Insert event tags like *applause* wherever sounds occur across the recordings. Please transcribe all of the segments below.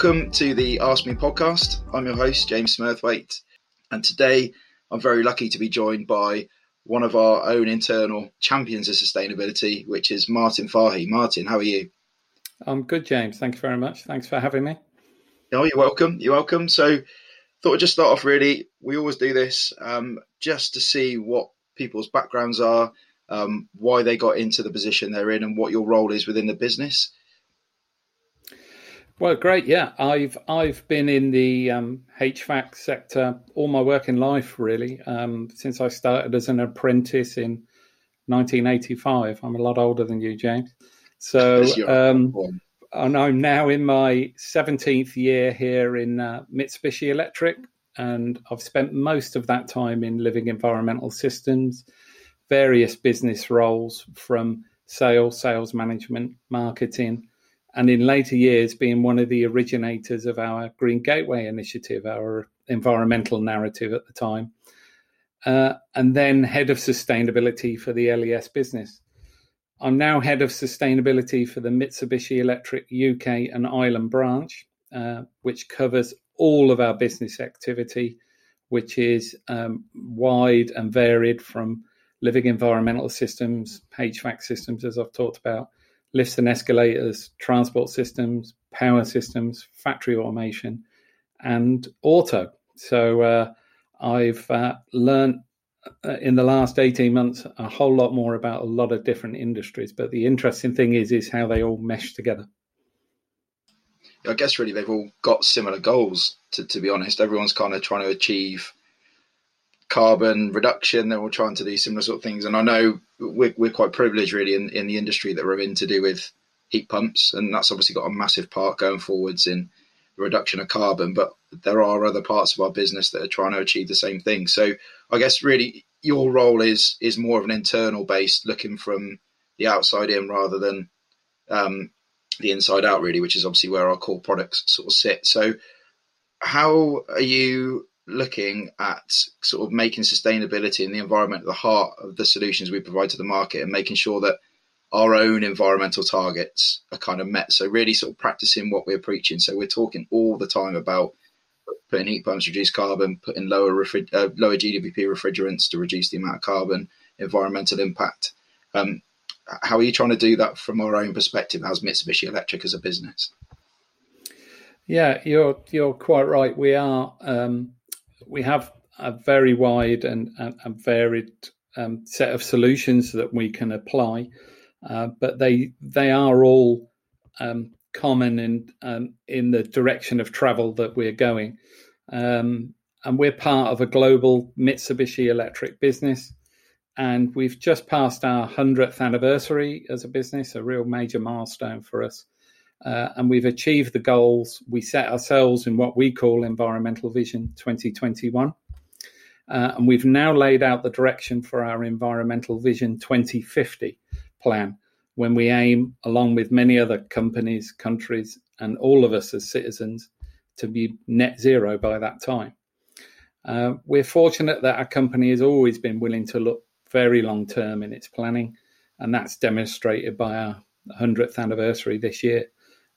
Welcome to the Ask Me podcast. I'm your host, James Smurthwaite, and today I'm very lucky to be joined by one of our own internal champions of sustainability, which is Martin Fahy. Martin, how are you? I'm good, James. Thank you very much. Thanks for having me. Oh, you're welcome. You're welcome. So, thought I'd just start off really. We always do this um, just to see what people's backgrounds are, um, why they got into the position they're in, and what your role is within the business. Well, great. Yeah, I've I've been in the um, HVAC sector all my working life, really, um, since I started as an apprentice in 1985. I'm a lot older than you, James. So, *laughs* um, and I'm now in my 17th year here in uh, Mitsubishi Electric, and I've spent most of that time in living environmental systems, various business roles from sales, sales management, marketing and in later years being one of the originators of our Green Gateway initiative, our environmental narrative at the time, uh, and then head of sustainability for the LES business. I'm now head of sustainability for the Mitsubishi Electric UK and Ireland branch, uh, which covers all of our business activity, which is um, wide and varied from living environmental systems, HVAC systems, as I've talked about, lifts and escalators, transport systems, power systems, factory automation, and auto. So uh, I've uh, learned uh, in the last 18 months a whole lot more about a lot of different industries. But the interesting thing is, is how they all mesh together. I guess really they've all got similar goals. To, to be honest, everyone's kind of trying to achieve carbon reduction. They're all trying to do similar sort of things. And I know we're, we're quite privileged really in, in the industry that we're in to do with heat pumps. And that's obviously got a massive part going forwards in the reduction of carbon. But there are other parts of our business that are trying to achieve the same thing. So I guess really your role is is more of an internal based looking from the outside in rather than um, the inside out really, which is obviously where our core products sort of sit. So how are you looking at sort of making sustainability and the environment at the heart of the solutions we provide to the market and making sure that our own environmental targets are kind of met. So really sort of practicing what we're preaching. So we're talking all the time about putting heat pumps to reduce carbon, putting lower refri- uh, lower GWP refrigerants to reduce the amount of carbon, environmental impact. Um, how are you trying to do that from our own perspective as Mitsubishi Electric as a business? Yeah, you're you're quite right. We are um, we have a very wide and, varied um, set of solutions that we can apply, uh, but they they are all um, common in um, in the direction of travel that we're going, um, and we're part of a global Mitsubishi Electric business, and we've just passed our hundredth anniversary as a business, a real major milestone for us. Uh, and we've achieved the goals we set ourselves in what we call Environmental Vision 2021. Uh, and we've now laid out the direction for our Environmental Vision 2050 plan when we aim, along with many other companies, countries, and all of us as citizens, to be net zero by that time. Uh, we're fortunate that our company has always been willing to look very long term in its planning, and that's demonstrated by our 100th anniversary this year.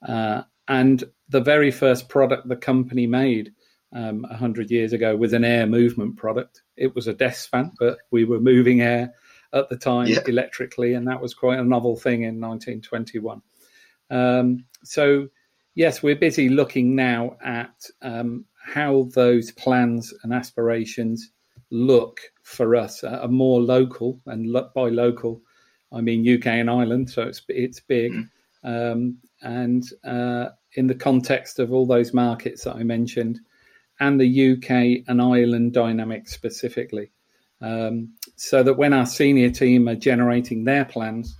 Uh, and the very first product the company made um, 100 years ago was an air movement product. It was a desk fan, but we were moving air at the time yeah. electrically, and that was quite a novel thing in 1921. Um, so, yes, we're busy looking now at um, how those plans and aspirations look for us, uh, more local, and by local, I mean UK and Ireland, so it's it's big. Mm. Um, and uh, in the context of all those markets that I mentioned, and the UK and Ireland dynamic specifically, um, so that when our senior team are generating their plans,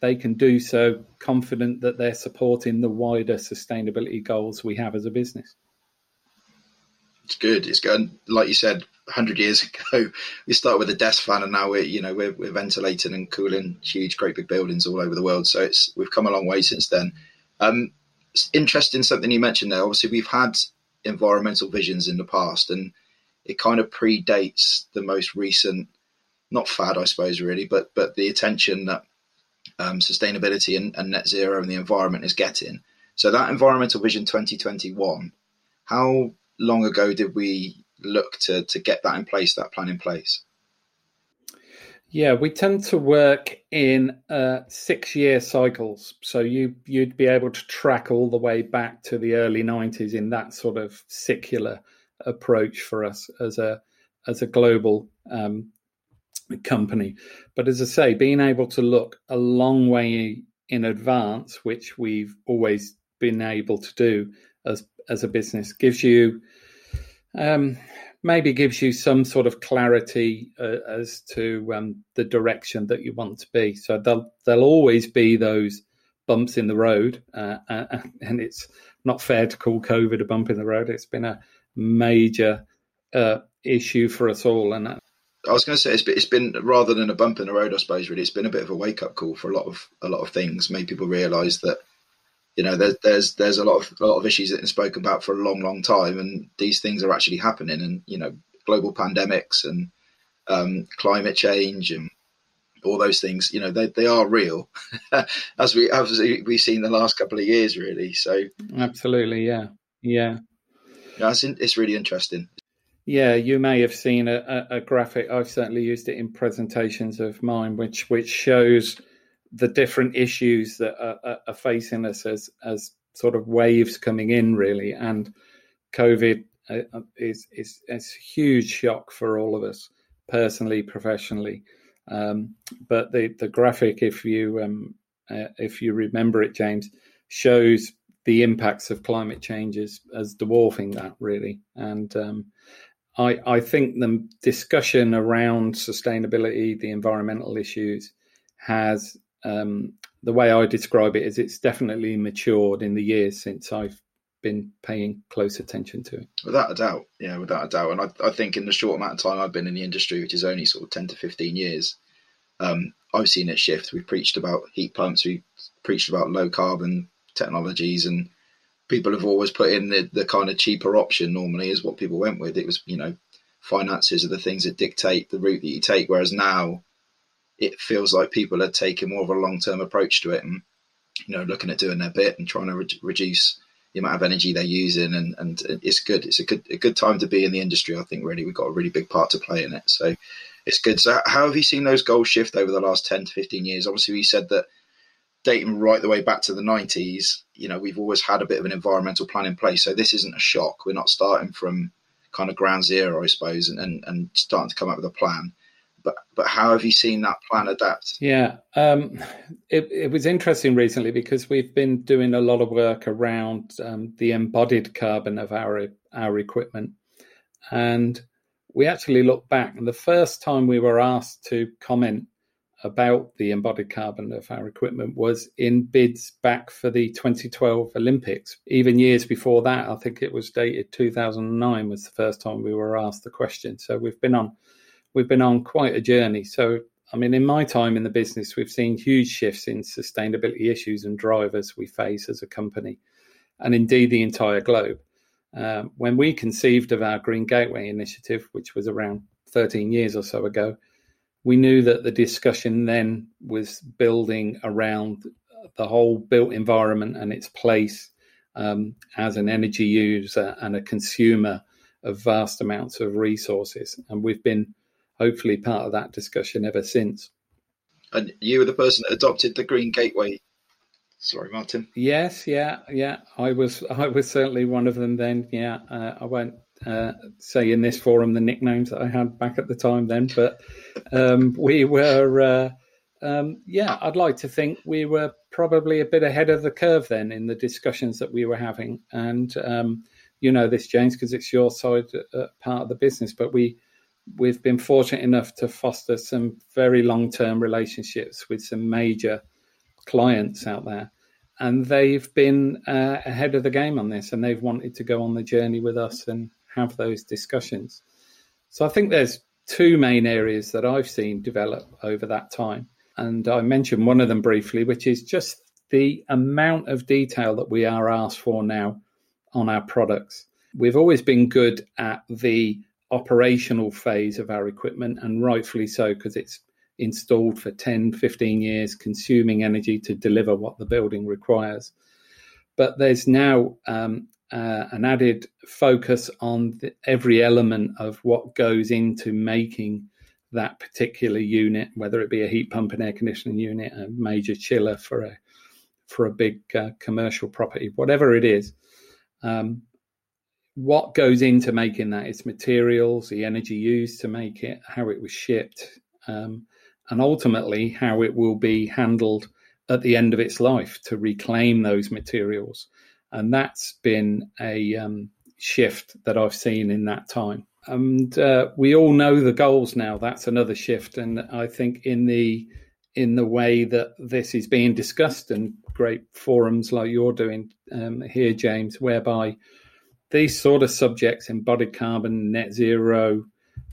they can do so confident that they're supporting the wider sustainability goals we have as a business. It's good. It's good. Like you said, 100 years ago, *laughs* we started with a desk fan, and now we're you know we're, we're ventilating and cooling huge, great big buildings all over the world. So it's we've come a long way since then. Um, interesting something you mentioned there. Obviously, we've had environmental visions in the past, and it kind of predates the most recent, not fad, I suppose, really, but but the attention that um, sustainability and, and, net zero and the environment is getting. So that Environmental Vision 2021, how long ago did we look to to get that in place, that plan in place? Yeah, we tend to work in uh, six-year cycles, so you you'd be able to track all the way back to the early '90s in that sort of secular approach for us as a as a global um, company. But as I say, being able to look a long way in advance, which we've always been able to do as as a business, gives you um, maybe gives you some sort of clarity uh, as to um, the direction that you want to be. So there'll there'll always be those bumps in the road, uh, *laughs* and it's not fair to call COVID a bump in the road. It's been a major uh, issue for us all, and I was going to say it's been, it's been rather than a bump in the road, I suppose. Really, it's been a bit of a wake up call for a lot of a lot of things. Made people realise that you know there's there's there's a lot of a lot of issues that have been spoken about for a long, long time, and these things are actually happening. And you know, global pandemics and um, climate change and all those things, you know, they, they are real, *laughs* as we as we've seen the last couple of years, really. So absolutely, yeah, yeah, yeah, it's, it's really interesting. Yeah, you may have seen a, a, graphic. I've certainly used it in presentations of mine, which which shows the different issues that are, are facing us as as sort of waves coming in, really. And COVID uh, is is, is a huge shock for all of us, personally, professionally. Um, but the the graphic, if you um, uh, if you remember it, James, shows the impacts of climate changes as dwarfing that really, and um, I, I think the discussion around sustainability, the environmental issues, has um, the way I describe it is it's definitely matured in the years since I've been paying close attention to it. Without a doubt, yeah, without a doubt. And I, I think in the short amount of time I've been in the industry, which is only sort of ten to fifteen years, um, I've seen it shift. We've preached about heat pumps, we've preached about low carbon technologies, and people have always put in the, the kind of cheaper option normally is what people went with. It was, you know, finances are the things that dictate the route that you take. Whereas now it feels like people are taking more of a long term approach to it and, you know, looking at doing their bit and trying to re- reduce the amount of energy they're using. And, and it's good. It's a good, a good time to be in the industry. I think really we've got a really big part to play in it. So it's good. So how have you seen those goals shift over the last 10 to 15 years? Obviously, we said that dating right the way back to the 90s, you know, we've always had a bit of an environmental plan in place. So this isn't a shock. We're not starting from kind of ground zero, I suppose, and, and, and starting to come up with a plan. But but how have you seen that plan adapt? Yeah, um, it, it was interesting recently because we've been doing a lot of work around um, the embodied carbon of our our equipment, and we actually look back. And the first time we were asked to comment about the embodied carbon of our equipment was in bids back for the 2012 Olympics. Even years before that, I think it was dated 2009 was the first time we were asked the question. So we've been on we've been on quite a journey. So I mean, in my time in the business, we've seen huge shifts in sustainability issues and drivers we face as a company, and indeed the entire globe. Um, when we conceived of our Green Gateway initiative, which was around 13 years or so ago, we knew that the discussion then was building around the whole built environment and its place um, as an energy user and a consumer of vast amounts of resources. And we've been hopefully part of that discussion ever since. And you were the person that adopted the Green Gateway. Sorry, Martin. Yes, yeah, yeah. I was, I was certainly one of them. Then, yeah. Uh, I won't uh, say in this forum the nicknames that I had back at the time then, but um, we were, uh, um, yeah, I'd like to think we were probably a bit ahead of the curve then in the discussions that we were having. And um, you know this, James, because it's your side uh, part of the business, but we we've been fortunate enough to foster some very long term relationships with some major clients out there and they've been uh, ahead of the game on this and they've wanted to go on the journey with us and have those discussions. So I think there's two main areas that I've seen develop over that time. And I mentioned one of them briefly, which is just the amount of detail that we are asked for now on our products. We've always been good at the operational phase of our equipment, and rightfully so, because it's installed for 10, 15 years, consuming energy to deliver what the building requires. but there's now um, uh, an added focus on the, every element of what goes into making that particular unit, whether it be a heat pump and air conditioning unit, a major chiller for a for a big uh, commercial property, whatever it is. Um, what goes into making that? Its materials, the energy used to make it, how it was shipped, um, and ultimately how it will be handled at the end of its life to reclaim those materials and that's been a um, shift that I've seen in that time. And uh, we all know the goals now. That's another shift, and I think in the in the way that this is being discussed and great forums like you're doing um, here, James, whereby these sort of subjects, embodied carbon, net zero,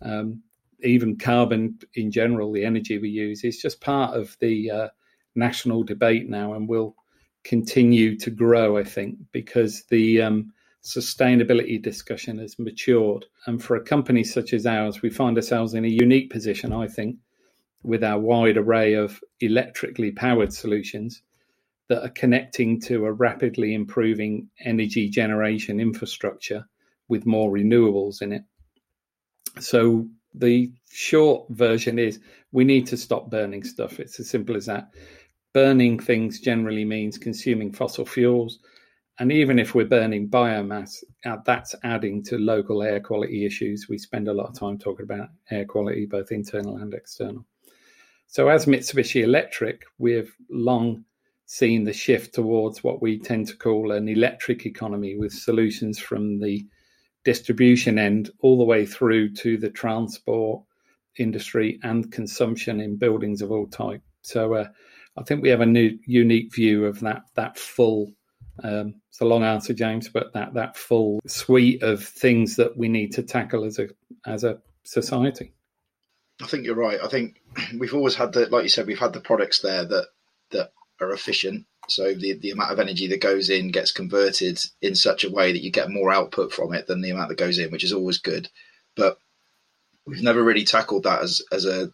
um, even carbon in general, the energy we use, is just part of the uh, national debate now, and will continue to grow, I think, because the um, sustainability discussion has matured. And for a company such as ours, we find ourselves in a unique position, I think, with our wide array of electrically powered solutions that are connecting to a rapidly improving energy generation infrastructure with more renewables in it. So the short version is we need to stop burning stuff. It's as simple as that burning things generally means consuming fossil fuels. And even if we're burning biomass, uh, that's adding to local air quality issues. We spend a lot of time talking about air quality, both internal and external. So, as Mitsubishi Electric, we've long seen the shift towards what we tend to call an electric economy with solutions from the distribution end all the way through to the transport industry and consumption in buildings of all type. So, uh, I think we have a new unique view of that that full. Um, it's a long answer, James, but that that full suite of things that we need to tackle as a as a society. I think you're right. I think *clears throat* we've always had the, like you said, we've had the products there that that are efficient. So the the amount of energy that goes in gets converted in such a way that you get more output from it than the amount that goes in, which is always good. But we've never really tackled that as as a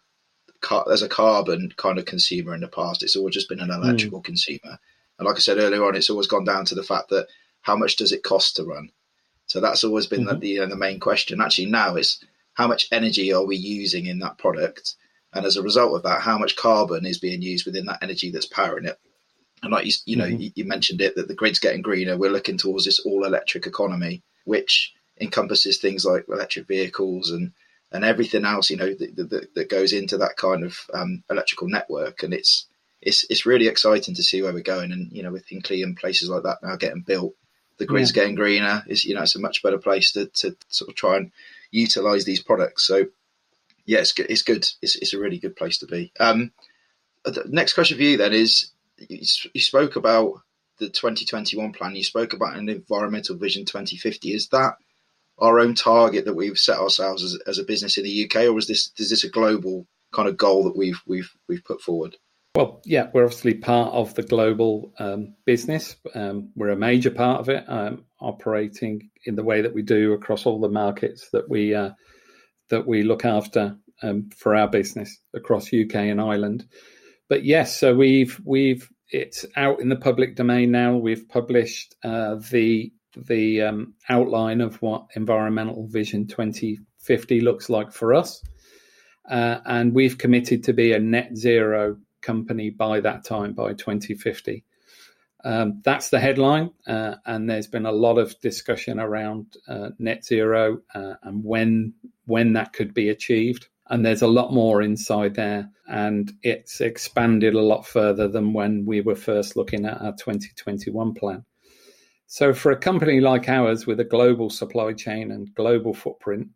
as a carbon kind of consumer in the past. It's always just been an electrical mm. consumer. And like I said earlier on, it's always gone down to the fact that how much does it cost to run? So that's always been mm-hmm. the, the, the main question. Actually, now it's how much energy are we using in that product? And as a result of that, how much carbon is being used within that energy that's powering it? And like you, you know, mm-hmm. you, you mentioned it that the grid's getting greener. We're looking towards this all electric economy, which encompasses things like electric vehicles and and everything else, you know, that, that, that goes into that kind of um, electrical network. And it's it's it's really exciting to see where we're going. And you know, with Hinkley and places like that now getting built, the grid's yeah. getting greener. Is you know, it's a much better place to to sort of try and utilize these products. So yeah, it's good. It's good. It's it's a really good place to be. Um, the next question for you then is you, spoke about the 2021 plan. You spoke about an environmental vision 2050. Is that our own target that we've set ourselves as, as a business in the UK, or is this is this a global kind of goal that we've we've we've put forward? Well, yeah, we're obviously part of the global um, business. Um, we're a major part of it, um, operating in the way that we do across all the markets that we uh, that we look after um, for our business across UK and Ireland. But yes, so we've we've it's out in the public domain now. We've published uh, the the um, outline of what Environmental Vision 2050 looks like for us. Uh, and we've committed to be a net zero company by that time, by 2050. Um, that's the headline, uh, and there's been a lot of discussion around uh, net zero uh, and when when that could be achieved. And there's a lot more inside there, and it's expanded a lot further than when we were first looking at our 2021 plan. So, for a company like ours with a global supply chain and global footprint,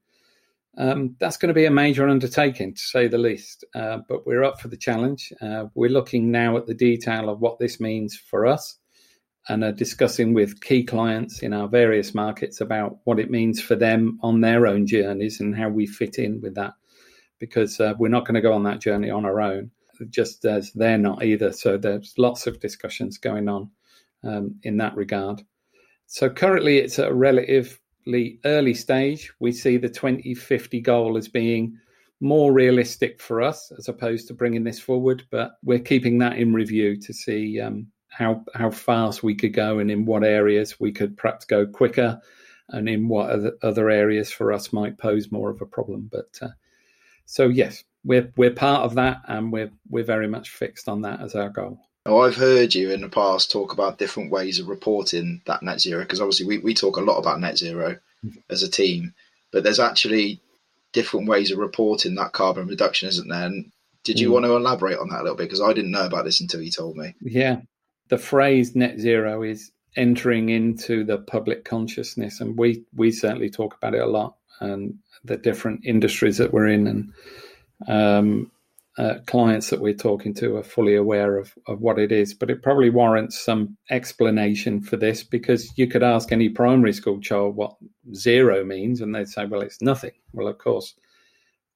um, that's going to be a major undertaking to say the least. Uh, but we're up for the challenge. Uh, we're looking now at the detail of what this means for us and are discussing with key clients in our various markets about what it means for them on their own journeys and how we fit in with that. Because uh, we're not going to go on that journey on our own, just as they're not either. So, there's lots of discussions going on um, in that regard. So currently it's at a relatively early stage. We see the 2050 goal as being more realistic for us as opposed to bringing this forward, but we're keeping that in review to see um, how how fast we could go and in what areas we could perhaps go quicker, and in what other, other areas for us might pose more of a problem. But uh, so yes, we're we're part of that, and we're we're very much fixed on that as our goal. Now, I've heard you in the past talk about different ways of reporting that net zero because obviously we, we talk a lot about net 0 mm-hmm. as a team, but there's actually different ways of reporting that carbon reduction, isn't there? And did you mm. want to elaborate on that a little bit? Because I didn't know about this until you told me. Yeah. The phrase net zero is entering into the public consciousness, and we, we certainly talk about it a lot and the different industries that we're in and um, uh, clients that we're talking to are fully aware of, of what it is. But it probably warrants some explanation for this because you could ask any primary school child what zero means, and they'd say, well, it's nothing. Well, of course,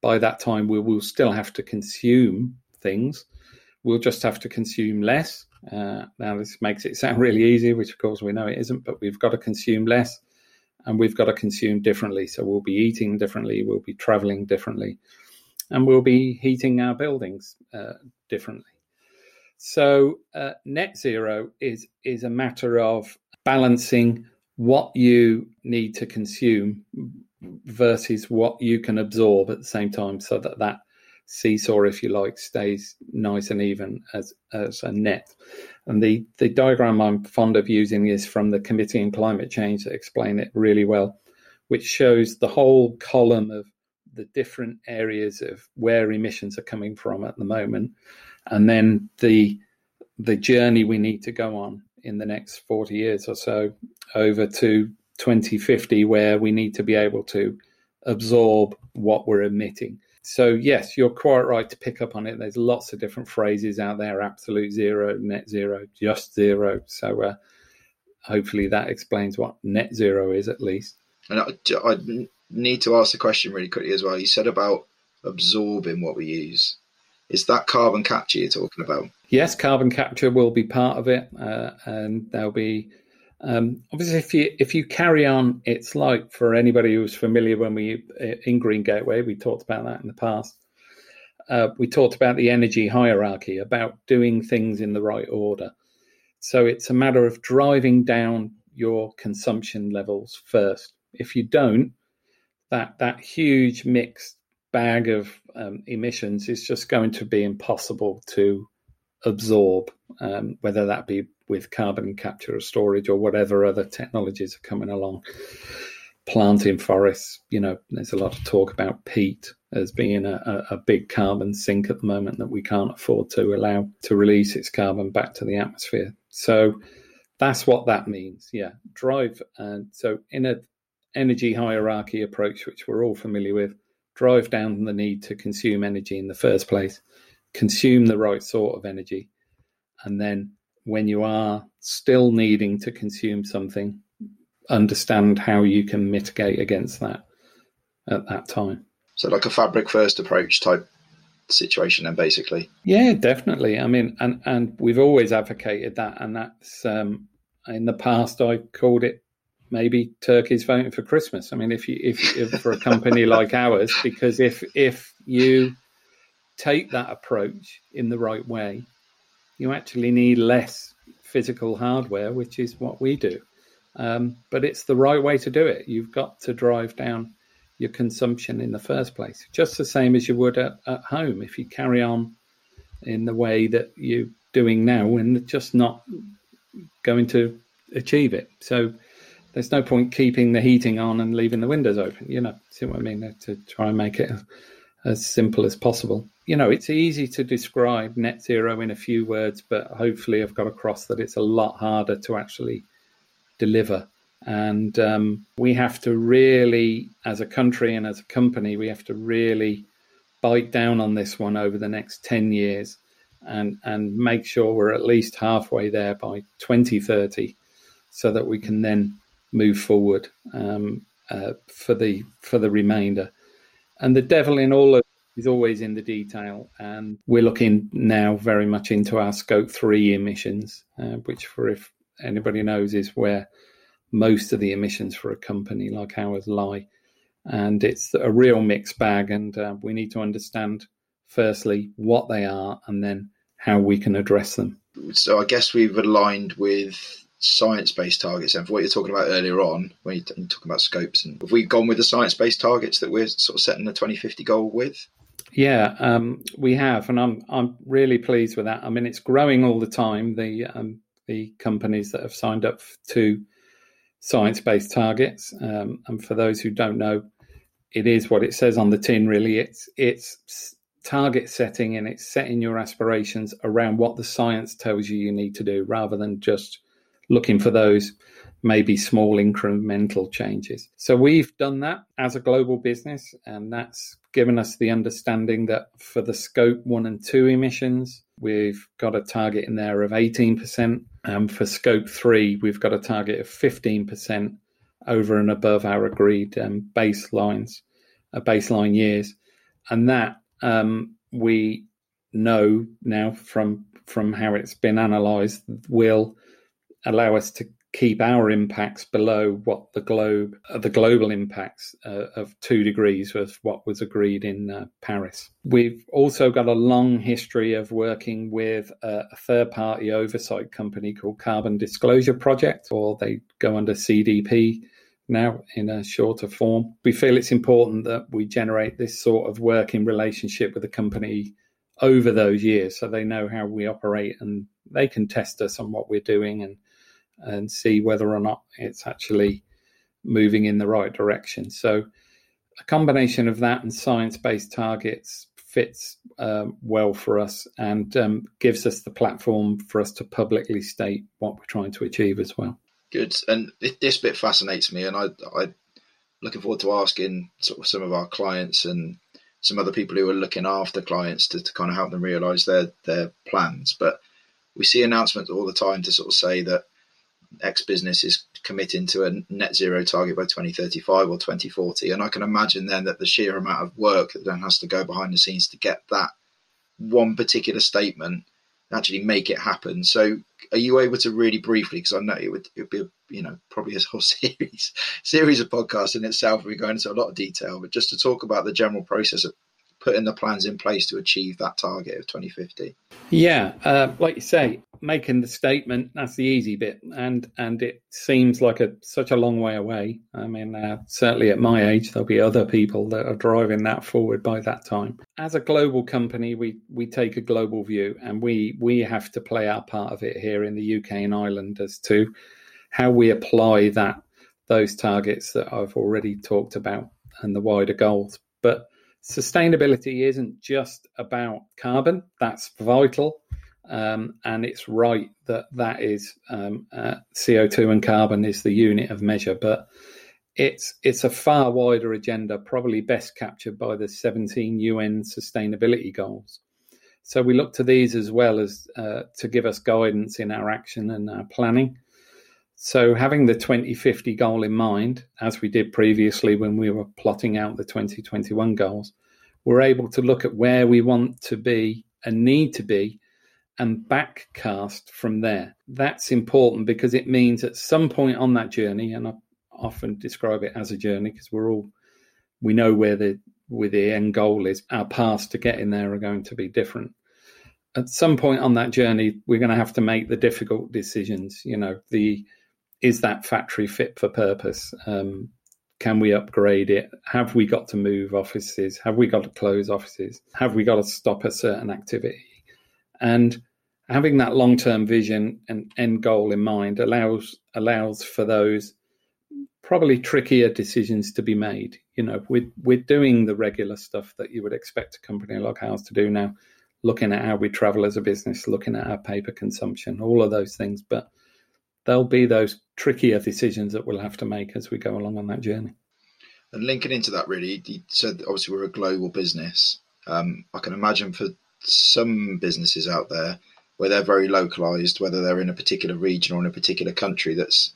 by that time, we will still have to consume things. We'll just have to consume less. Uh, now, this makes it sound really easy, which of course we know it isn't, but we've got to consume less and we've got to consume differently. So we'll be eating differently, we'll be traveling differently and we'll be heating our buildings uh, differently. So uh, net zero is is a matter of balancing what you need to consume versus what you can absorb at the same time, so that that seesaw, if you like, stays nice and even as as a net. And the the diagram I'm fond of using is from the Committee on Climate Change that explain it really well, which shows the whole column of the different areas of where emissions are coming from at the moment, and then the the journey we need to go on in the next 40 years or so over to 2050 where we need to be able to absorb what we're emitting. So yes, you're quite right to pick up on it. There's lots of different phrases out there: absolute zero, net zero, just zero. So uh, hopefully that explains what net zero is at least. And I, I need to ask the question really quickly as well. You said about absorbing what we use. Is that carbon capture you're talking about? Yes, carbon capture will be part of it, uh, and there'll be um, obviously if you if you carry on. It's like for anybody who's familiar when we uh, in Green Gateway, we talked about that in the past. Uh, we talked about the energy hierarchy, about doing things in the right order. So it's a matter of driving down your consumption levels first. If you don't, that that huge mixed bag of um, emissions is just going to be impossible to absorb, um, whether that be with carbon capture or storage or whatever other technologies are coming along. Planting forests, you know, there's a lot of talk about peat as being a, a, big carbon sink at the moment that we can't afford to allow to release its carbon back to the atmosphere. So that's what that means. Yeah, drive. And so in a energy hierarchy approach, which we're all familiar with, drive down the need to consume energy in the first place, consume the right sort of energy, and then when you are still needing to consume something, understand how you can mitigate against that at that time. So, like a fabric first approach type situation, then basically. Yeah, definitely. I mean, and and we've always advocated that, and that's um, in the past I called it maybe turkeys voting for Christmas. I mean, if you if, if for a company like ours, because if if you take that approach in the right way, you actually need less physical hardware, which is what we do. Um, but it's the right way to do it. You've got to drive down your consumption in the first place, just the same as you would at, at home. If you carry on in the way that you're doing now, and just not going to achieve it. So there's no point keeping the heating on and leaving the windows open. You know, see what I mean? To try and make it as simple as possible. You know, it's easy to describe net zero in a few words, but hopefully I've got across that it's a lot harder to actually deliver. And um, we have to really, as a country and as a company, we have to really bite down on this one over the next 10 years and, and make sure we're at least halfway there by 2030 so that we can then move forward um, uh, for the for the remainder. And the devil in all of is always in the detail, and we're looking now very much into our scope three emissions, uh, which, for if anybody knows, is where most of the emissions for a company like ours lie. And it's a real mixed bag, and uh, we need to understand firstly what they are and then how we can address them. So I guess we've aligned with science-based targets. And for what you're talking about earlier on when you're talking about scopes and have we gone with the science-based targets that we're sort of setting the 2050 goal with? Yeah um, we have and i'm i'm really pleased with that. I mean it's growing all the time the um, the companies that have signed up to science-based targets. Um, and for those who don't know it is what it says on the tin really. It's it's target setting and it's setting your aspirations around what the science tells you you need to do rather than just looking for those maybe small incremental changes. So we've done that as a global business, and that's given us the understanding that for the scope one and two emissions, we've got a target in there of 18%. And for scope three, we've got a target of 15% over and above our agreed um, baselines, uh, baseline years. And that um, we know now from from how it's been analysed will allow us to keep our impacts below what the globe uh, the global impacts uh, of two degrees was what was agreed in uh, Paris. We've also got a long history of working with a, a third party oversight company called Carbon Disclosure Project, or they go under CDP now in a shorter form. We feel it's important that we generate this sort of working relationship with the company over those years so they know how we operate and they can test us on what we're doing and and see whether or not it's actually moving in the right direction. So, a combination of that and science based targets fits um, well for us and um, gives us the platform for us to publicly state what we're trying to achieve as well. Good. And this bit fascinates me, and I, I looking forward to asking sort of some of our clients and some other people who are looking after clients to, to kind of help them realize their their plans. But we see announcements all the time to sort of say that X business is committing to a net zero target by 2035 or 2040. And I can imagine then that the sheer amount of work that then has to go behind the scenes to get that one particular statement actually make it happen. So, are you able to really briefly? Because I know it would, it would be, a, you know, probably a whole *laughs* series series of podcasts in itself. We go into a lot of detail, but just to talk about the general process of putting the plans in place to achieve that target of 2050. Yeah, uh, like you say, making the statement that's the easy bit, and and it seems like a such a long way away. I mean, uh, certainly at my age, there'll be other people that are driving that forward by that time. As a global company, we we take a global view, and we we have to play our part of it here in the UK and Ireland as to how we apply that those targets that I've already talked about and the wider goals, but sustainability isn't just about carbon. That's vital. Um, and it's right that that is um, uh, CO2 and carbon is the unit of measure, but it's it's a far wider agenda, probably best captured by the 17 UN sustainability goals. So we look to these as well as uh, to give us guidance in our action and our planning. So having the 2050 goal in mind, as we did previously when we were plotting out the 2021 goals, we're able to look at where we want to be and need to be and backcast from there. That's important because it means at some point on that journey, and I often describe it as a journey because we're all we know where the where the end goal is. Our paths to getting there are going to be different. At some point on that journey, we're going to have to make the difficult decisions. You know, the is that factory fit for purpose? Um, can we upgrade it? Have we got to move offices? Have we got to close offices? Have we got to stop a certain activity? And having that long term vision and end goal in mind allows allows for those probably trickier decisions to be made. You know, we're we're doing the regular stuff that you would expect a company like ours to do now, looking at how we travel as a business, looking at our paper consumption, all of those things. But there'll be those trickier decisions that we'll have to make as we go along on that journey. And linking into that, really, you said obviously we're a global business. Um, I can imagine for some businesses out there where they're very localized, whether they're in a particular region or in a particular country that's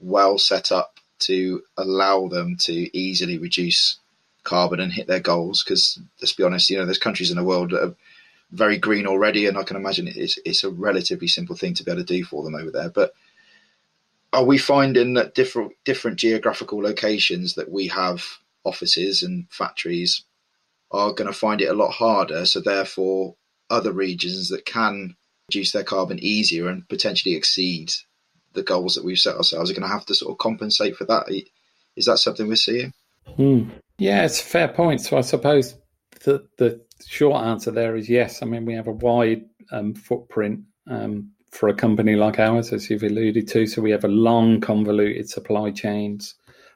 well set up to allow them to easily reduce carbon and hit their goals. Because let's be honest, you know, there's countries in the world that are very green already, and I can imagine it's it's a relatively simple thing to be able to do for them over there. But are we finding that different different geographical locations that we have offices and factories are going to find it a lot harder? So therefore, other regions that can reduce their carbon easier and potentially exceed the goals that we've set ourselves are going to have to sort of compensate for that. Is that something we're seeing? Hmm. Yeah, it's a fair point. So I suppose the the short answer there is yes. I mean, we have a wide um, footprint um, for a company like ours, as you've alluded to. So we have a long, convoluted supply chains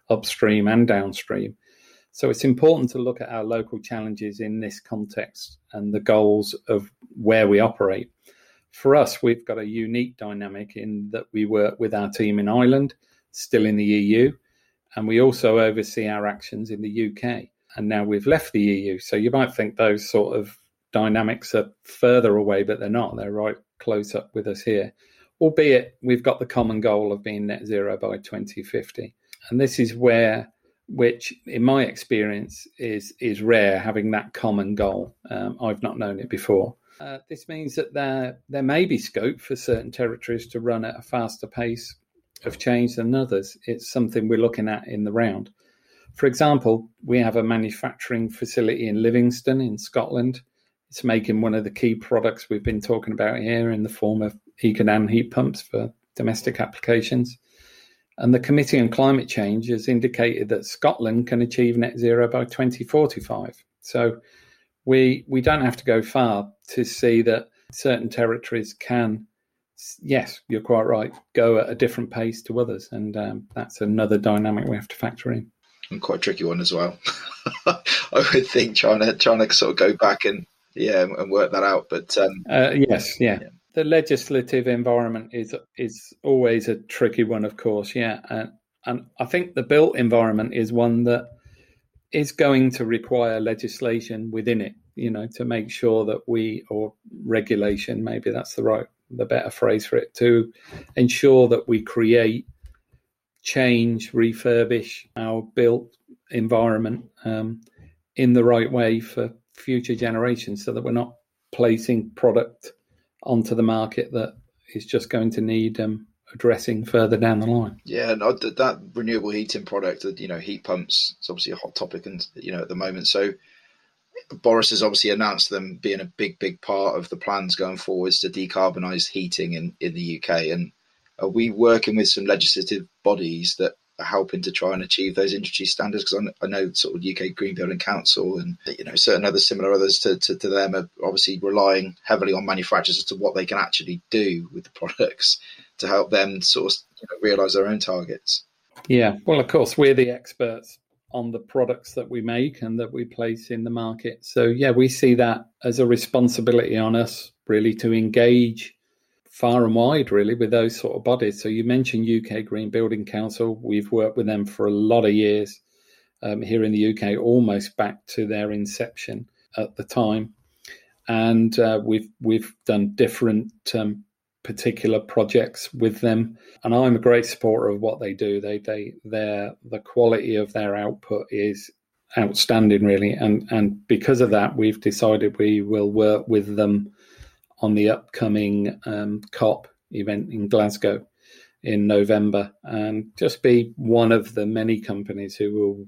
upstream and downstream. So it's important to look at our local challenges in this context and the goals of where we operate. For us, we've got a unique dynamic in that we work with our team in Ireland, still in the EU, and we also oversee our actions in the UK. And now we've left the EU. So you might think those sort of dynamics are further away, but they're not. They're right close up with us here. Albeit we've got the common goal of being net zero by 2050. And this is where which in my experience is is rare having that common goal. Um, I've not known it before. Uh, this means that there there may be scope for certain territories to run at a faster pace of change than others. It's something we're looking at in the round. For example, we have a manufacturing facility in Livingston in Scotland. It's making one of the key products we've been talking about here in the form of Ecodan heat pumps for domestic applications. And the Committee on Climate Change has indicated that Scotland can achieve net zero by 2045. So we we don't have to go far to see that certain territories can yes, you're quite right, go at a different pace to others. And um, that's another dynamic we have to factor in. And quite a tricky one as well. *laughs* I would think trying to trying to sort of go back and yeah and work that out. But um, uh, yes, yeah. yeah the legislative environment is is always a tricky one, of course. Yeah, and and I think the built environment is one that is going to require legislation within it. You know, to make sure that we or regulation, maybe that's the right, the better phrase for it, to ensure that we create, change, refurbish our built environment um, in the right way for future generations, so that we're not placing product onto the market that is just going to need um, addressing further down the line. Yeah, no, that renewable heating product, that you know, heat pumps, it's obviously a hot topic, and you know, at the moment. So Boris has obviously announced them being a big, big part of the plans going forwards to decarbonise heating in in the UK. And are we working with some legislative bodies that helping to try and achieve those industry standards because I, know sort of UK Green Building Council and you know certain other similar others to, to, to, them are obviously relying heavily on manufacturers as to what they can actually do with the *laughs* products to help them sort of you know, realise their own targets. Yeah, well, of course, we're the experts on the products that we make and that we place in the market. So yeah, we see that as a responsibility on us really to engage far and wide, really, with those sort of bodies. So you mentioned UK Green Building Council. We've worked with them for a lot of years um, here in the UK, almost back to their inception at the time, and uh, we've we've done different um, particular projects with them. And I'm a great supporter of what they do. They they their the quality of their output is outstanding, really, and and because of that, we've decided we will work with them on the upcoming um, COP event in Glasgow in November and just be one of the many companies who will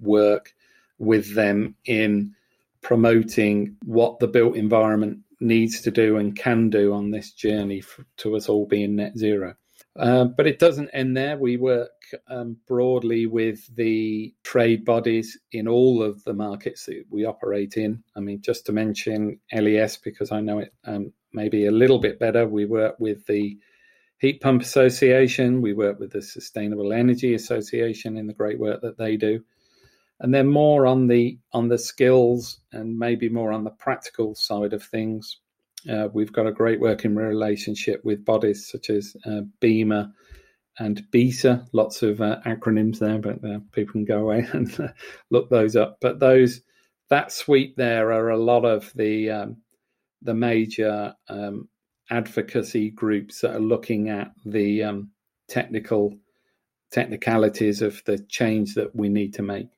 work with them in promoting what the built environment needs to do and can do on this journey for, to us all being net zero. Uh, but it doesn't end there. We work um, broadly with the trade bodies in all of the markets that we operate in. I mean, just to mention LES, because I know it um, maybe a little bit better, we work with the Heat Pump Association, we work with the Sustainable Energy Association in the great work that they do. And then more on the on the skills and maybe more on the practical side of things. Uh, we've got a great working relationship with bodies such as uh, BEAMA and BESA. Lots of uh, acronyms there, but uh, people can go away *laughs* and uh, look those up. But those that suite there are a lot of the um, the major um, advocacy groups that are looking at the um, technical technicalities of the change that we need to make.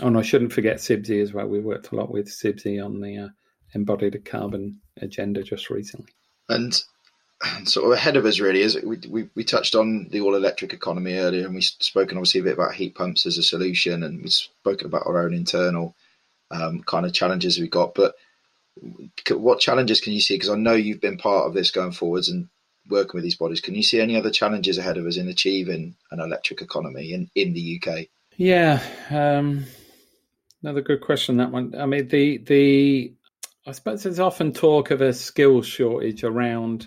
Oh, and I shouldn't forget CIBSE as well. We worked a lot with CIBSE on the uh, a carbon agenda just recently. And sort of ahead of us really is we, we, we touched on the all electric economy earlier and we've spoken obviously a bit about heat pumps as a solution and we've spoken about our own internal um, kind of challenges we've got but what challenges can you see? Because I know you've been part of this going forwards and working with these bodies. Can you see any other challenges ahead of us in achieving an electric economy in, in the UK? Yeah, um, another good question. That one. I mean, the the I suppose there's often talk of a skills shortage around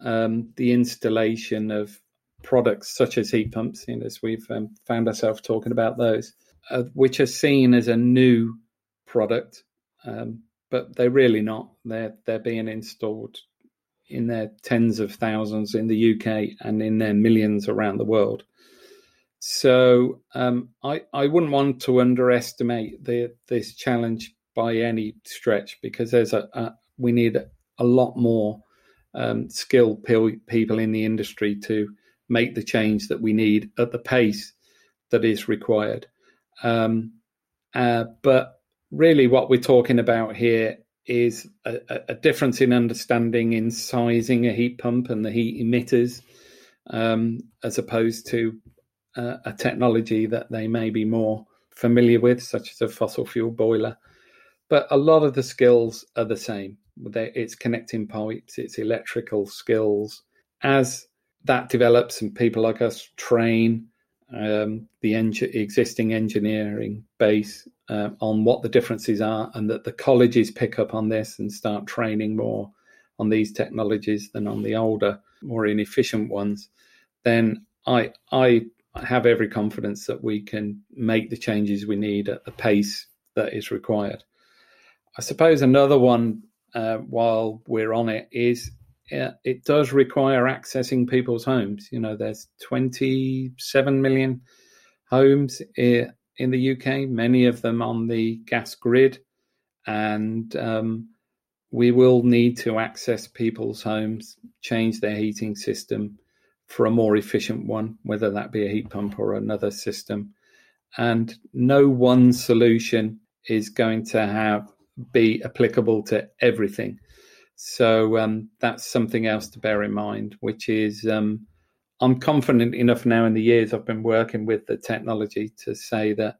um, the installation of products such as heat pumps, you know, as we've um, found ourselves talking about those, uh, which are seen as a new product, um, but they're really not. They're they're being installed in their tens of thousands in the UK and in their millions around the world. So um, I I wouldn't want to underestimate the this challenge by any stretch because there's a, a we need a, lot more um, skilled people in the industry to make the change that we need at the pace that is required. Um, uh, but really, what we're talking about here is a, a, difference in understanding in sizing a heat pump and the heat emitters, um, as opposed to uh, a technology that they may be more familiar with, such as a fossil fuel boiler. But a lot of the skills are the same. It's connecting pipes, it's electrical skills. As that develops and people like us train um, the en- existing engineering base uh, on what the differences are, and that the colleges pick up on this and start training more on these technologies than on the older, more inefficient ones, then I I have every confidence that we can make the changes we need at the pace that is required. I suppose another one, uh, while we're on it, is it does require accessing people's homes. You know, there's 27 million homes in the UK, many of them on the gas grid, and um, we will need to access people's homes, change their heating system for a more efficient one, whether that be a heat pump or another system. And no one solution is going to have be applicable to everything. So um, that's something else to bear in mind, which is um, I'm confident enough now in the years I've been working with the technology to say that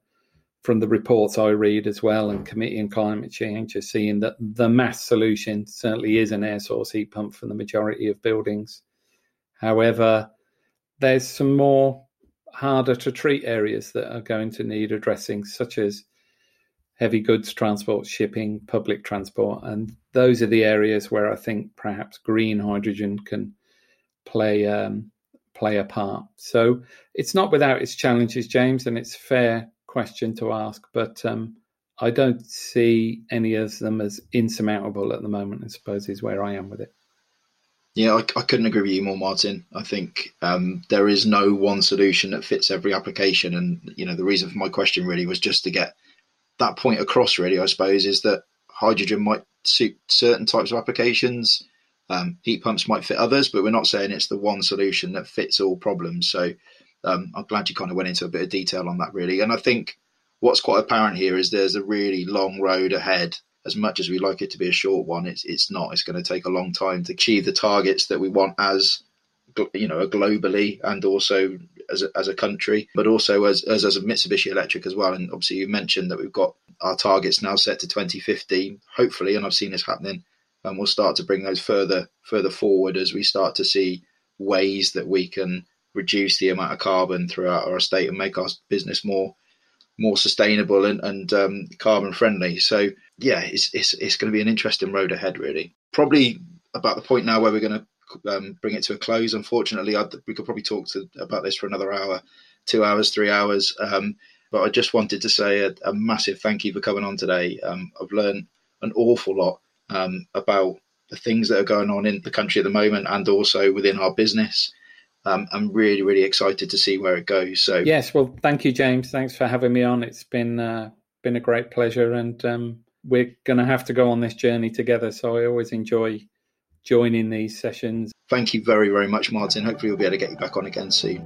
from the reports I read as well and Committee on Climate Change are seeing that the mass solution certainly is an air source heat pump for the majority of buildings. However, there's some more harder to treat areas that are going to need addressing, such as heavy goods transport, shipping, public transport, and those are the areas where I think perhaps green hydrogen can play um, play a part. So it's not without its challenges, James, and it's a fair question to ask, but um, I don't see any of them as insurmountable at the moment. I suppose is where I am with it. Yeah, I, I couldn't agree with you more, Martin. I think um, there is no one solution that fits every application, and you know the reason for my question really was just to get that point across, really, I suppose, is that hydrogen might suit certain types of applications. Um, heat pumps might fit others, but we're not saying it's the one solution that fits all problems. So um, I'm glad you kind of went into a bit of detail on that, really. And I think what's quite apparent here is there's a really long road ahead. As much as we like it to be a short one, it's it's not. It's going to take a long time to achieve the targets that we want as you know globally and also as a, as a country, but also as, as as a Mitsubishi Electric as well. And obviously, you mentioned that we've got our targets now set to 2050. Hopefully, and I've seen this happening, and we'll start to bring those further further forward as we start to see ways that we can reduce the amount of carbon throughout our estate and make our business more more sustainable and, and um, carbon friendly. So yeah, it's, it's it's going to be an interesting road ahead. Really, probably about the point now where we're going to um, bring it to a close. Unfortunately, I'd, we could probably talk to, about this for another hour, two hours, three hours. Um, but I just wanted to say a, a, massive thank you for coming on today. Um, I've learned an awful lot um, about the things that are going on in the country at the moment and also within our business. Um, I'm really, really excited to see where it goes. So yes, well, thank you, James. Thanks for having me on. It's been uh, been a great pleasure, and um, we're going to have to go on this journey together. So I always enjoy joining these sessions. Thank you very, very much, Martin. Hopefully, we'll be able to get you back on again soon.